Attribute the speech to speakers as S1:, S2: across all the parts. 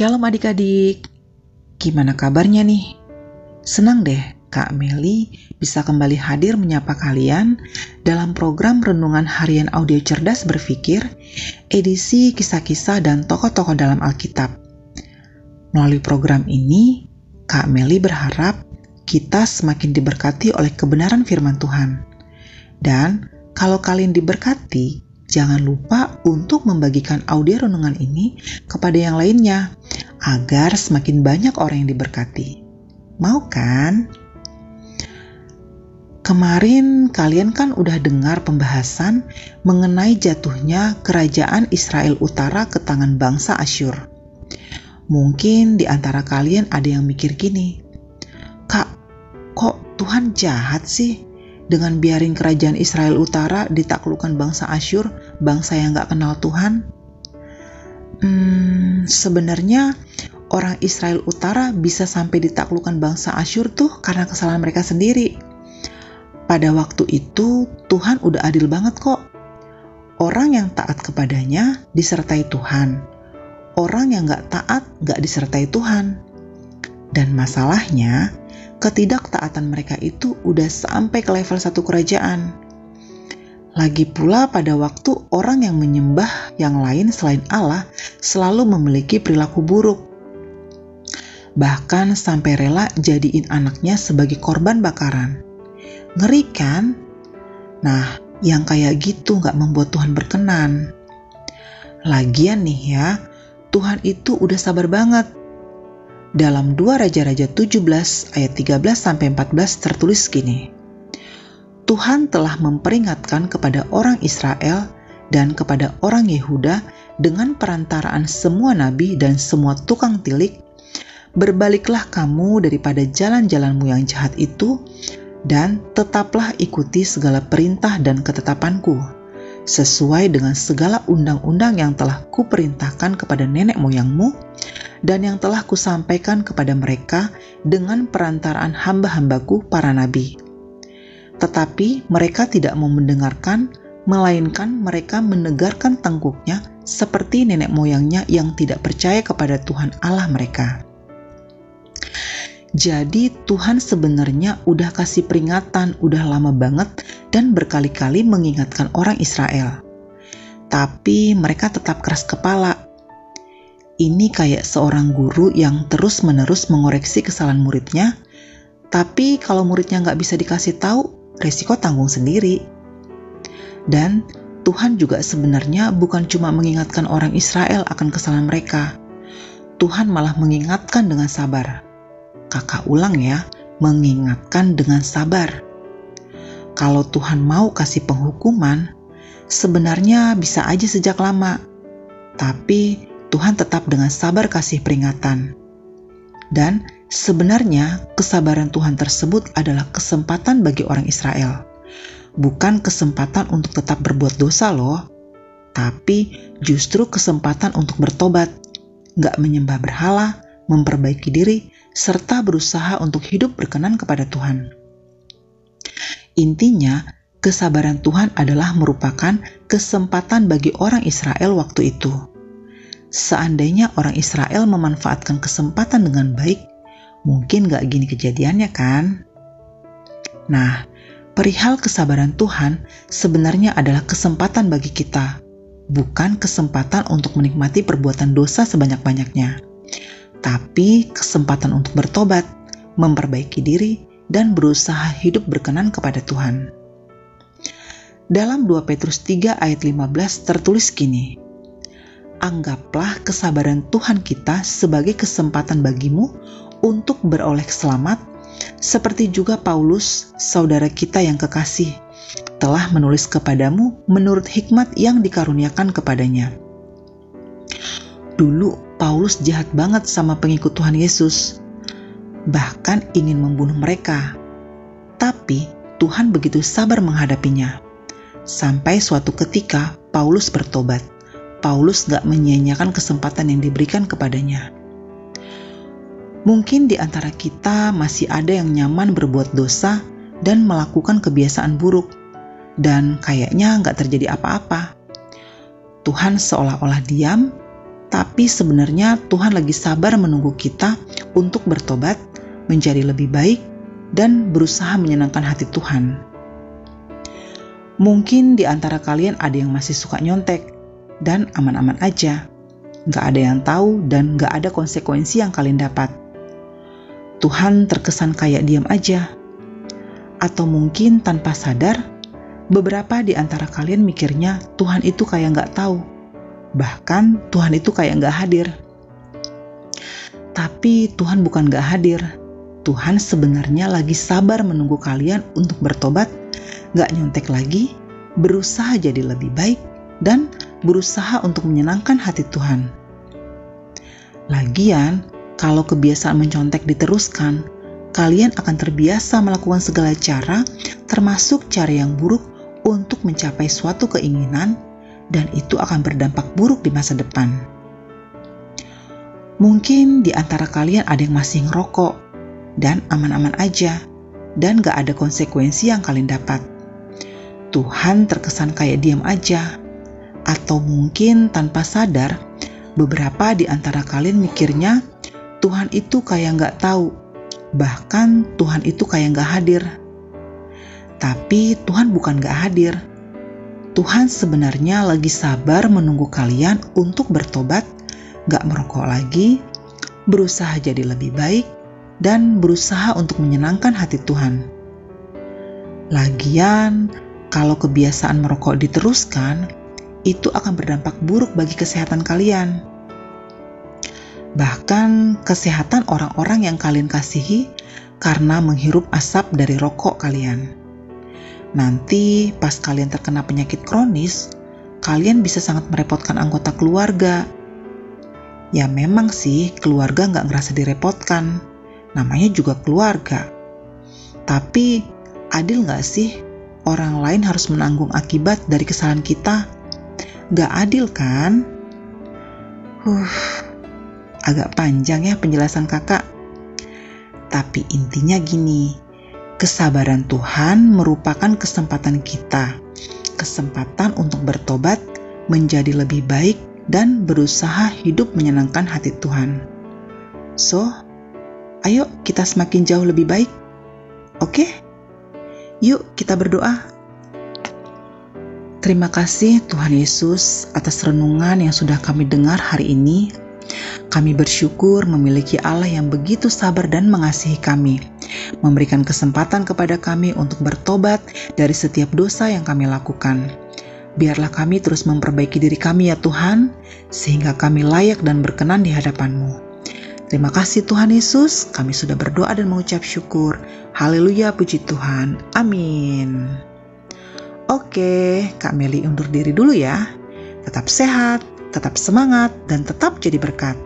S1: Shalom adik-adik, gimana kabarnya nih? Senang deh Kak Meli bisa kembali hadir menyapa kalian dalam program Renungan Harian Audio Cerdas Berpikir, edisi kisah-kisah dan tokoh-tokoh dalam Alkitab. Melalui program ini, Kak Meli berharap kita semakin diberkati oleh kebenaran firman Tuhan. Dan kalau kalian diberkati, jangan lupa untuk membagikan audio renungan ini kepada yang lainnya agar semakin banyak orang yang diberkati. Mau kan? Kemarin kalian kan udah dengar pembahasan mengenai jatuhnya kerajaan Israel Utara ke tangan bangsa Asyur. Mungkin di antara kalian ada yang mikir gini, Kak, kok Tuhan jahat sih? dengan biarin kerajaan Israel Utara ditaklukkan bangsa Asyur, bangsa yang gak kenal Tuhan? Hmm, sebenarnya orang Israel Utara bisa sampai ditaklukkan bangsa Asyur tuh karena kesalahan mereka sendiri. Pada waktu itu Tuhan udah adil banget kok. Orang yang taat kepadanya disertai Tuhan. Orang yang gak taat gak disertai Tuhan. Dan masalahnya, ketidaktaatan mereka itu udah sampai ke level satu kerajaan. Lagi pula pada waktu orang yang menyembah yang lain selain Allah selalu memiliki perilaku buruk. Bahkan sampai rela jadiin anaknya sebagai korban bakaran. Ngeri kan? Nah, yang kayak gitu nggak membuat Tuhan berkenan. Lagian nih ya, Tuhan itu udah sabar banget dalam 2 Raja-Raja 17 ayat 13 sampai 14 tertulis gini. Tuhan telah memperingatkan kepada orang Israel dan kepada orang Yehuda dengan perantaraan semua nabi dan semua tukang tilik, berbaliklah kamu daripada jalan-jalanmu yang jahat itu, dan tetaplah ikuti segala perintah dan ketetapanku, sesuai dengan segala undang-undang yang telah kuperintahkan kepada nenek moyangmu, dan yang telah kusampaikan kepada mereka dengan perantaraan hamba-hambaku para nabi. Tetapi mereka tidak mau mendengarkan, melainkan mereka menegarkan tangkuknya seperti nenek moyangnya yang tidak percaya kepada Tuhan Allah mereka. Jadi Tuhan sebenarnya udah kasih peringatan udah lama banget dan berkali-kali mengingatkan orang Israel. Tapi mereka tetap keras kepala ini kayak seorang guru yang terus-menerus mengoreksi kesalahan muridnya, tapi kalau muridnya nggak bisa dikasih tahu, resiko tanggung sendiri. Dan Tuhan juga sebenarnya bukan cuma mengingatkan orang Israel akan kesalahan mereka. Tuhan malah mengingatkan dengan sabar. Kakak ulang ya, mengingatkan dengan sabar. Kalau Tuhan mau kasih penghukuman, sebenarnya bisa aja sejak lama. Tapi Tuhan tetap dengan sabar kasih peringatan. Dan sebenarnya kesabaran Tuhan tersebut adalah kesempatan bagi orang Israel. Bukan kesempatan untuk tetap berbuat dosa loh, tapi justru kesempatan untuk bertobat, gak menyembah berhala, memperbaiki diri, serta berusaha untuk hidup berkenan kepada Tuhan. Intinya, kesabaran Tuhan adalah merupakan kesempatan bagi orang Israel waktu itu Seandainya orang Israel memanfaatkan kesempatan dengan baik, mungkin gak gini kejadiannya kan? Nah, perihal kesabaran Tuhan sebenarnya adalah kesempatan bagi kita, bukan kesempatan untuk menikmati perbuatan dosa sebanyak-banyaknya, tapi kesempatan untuk bertobat, memperbaiki diri, dan berusaha hidup berkenan kepada Tuhan. Dalam 2 Petrus 3 ayat 15 tertulis gini, anggaplah kesabaran Tuhan kita sebagai kesempatan bagimu untuk beroleh selamat, seperti juga Paulus, saudara kita yang kekasih, telah menulis kepadamu menurut hikmat yang dikaruniakan kepadanya. Dulu Paulus jahat banget sama pengikut Tuhan Yesus, bahkan ingin membunuh mereka. Tapi Tuhan begitu sabar menghadapinya. Sampai suatu ketika Paulus bertobat. Paulus gak menyia-nyiakan kesempatan yang diberikan kepadanya. Mungkin di antara kita masih ada yang nyaman berbuat dosa dan melakukan kebiasaan buruk, dan kayaknya gak terjadi apa-apa. Tuhan seolah-olah diam, tapi sebenarnya Tuhan lagi sabar menunggu kita untuk bertobat, menjadi lebih baik, dan berusaha menyenangkan hati Tuhan. Mungkin di antara kalian ada yang masih suka nyontek, dan aman-aman aja. Gak ada yang tahu dan gak ada konsekuensi yang kalian dapat. Tuhan terkesan kayak diam aja. Atau mungkin tanpa sadar, beberapa di antara kalian mikirnya Tuhan itu kayak gak tahu Bahkan Tuhan itu kayak nggak hadir. Tapi Tuhan bukan nggak hadir. Tuhan sebenarnya lagi sabar menunggu kalian untuk bertobat, nggak nyontek lagi, berusaha jadi lebih baik, dan berusaha untuk menyenangkan hati Tuhan. Lagian, kalau kebiasaan mencontek diteruskan, kalian akan terbiasa melakukan segala cara, termasuk cara yang buruk untuk mencapai suatu keinginan dan itu akan berdampak buruk di masa depan. Mungkin di antara kalian ada yang masih ngerokok dan aman-aman aja dan gak ada konsekuensi yang kalian dapat. Tuhan terkesan kayak diam aja atau mungkin tanpa sadar beberapa di antara kalian mikirnya Tuhan itu kayak gak tahu bahkan Tuhan itu kayak gak hadir. Tapi Tuhan bukan gak hadir, Tuhan sebenarnya lagi sabar menunggu kalian untuk bertobat, gak merokok lagi, berusaha jadi lebih baik, dan berusaha untuk menyenangkan hati Tuhan. Lagian, kalau kebiasaan merokok diteruskan, itu akan berdampak buruk bagi kesehatan kalian. Bahkan kesehatan orang-orang yang kalian kasihi karena menghirup asap dari rokok kalian. Nanti pas kalian terkena penyakit kronis, kalian bisa sangat merepotkan anggota keluarga. Ya memang sih keluarga nggak ngerasa direpotkan, namanya juga keluarga. Tapi adil nggak sih orang lain harus menanggung akibat dari kesalahan kita? Nggak adil kan? Huh, agak panjang ya penjelasan kakak. Tapi intinya gini, Kesabaran Tuhan merupakan kesempatan kita, kesempatan untuk bertobat, menjadi lebih baik, dan berusaha hidup menyenangkan hati Tuhan. So, ayo kita semakin jauh lebih baik. Oke? Yuk kita berdoa. Terima kasih Tuhan Yesus atas renungan yang sudah kami dengar hari ini. Kami bersyukur memiliki Allah yang begitu sabar dan mengasihi kami memberikan kesempatan kepada kami untuk bertobat dari setiap dosa yang kami lakukan. Biarlah kami terus memperbaiki diri kami ya Tuhan, sehingga kami layak dan berkenan di hadapan-Mu. Terima kasih Tuhan Yesus, kami sudah berdoa dan mengucap syukur. Haleluya, puji Tuhan. Amin. Oke, Kak Meli undur diri dulu ya. Tetap sehat, tetap semangat, dan tetap jadi berkat.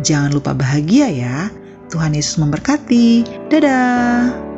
S1: Jangan lupa bahagia ya. Tuhan Yesus memberkati. Dadah.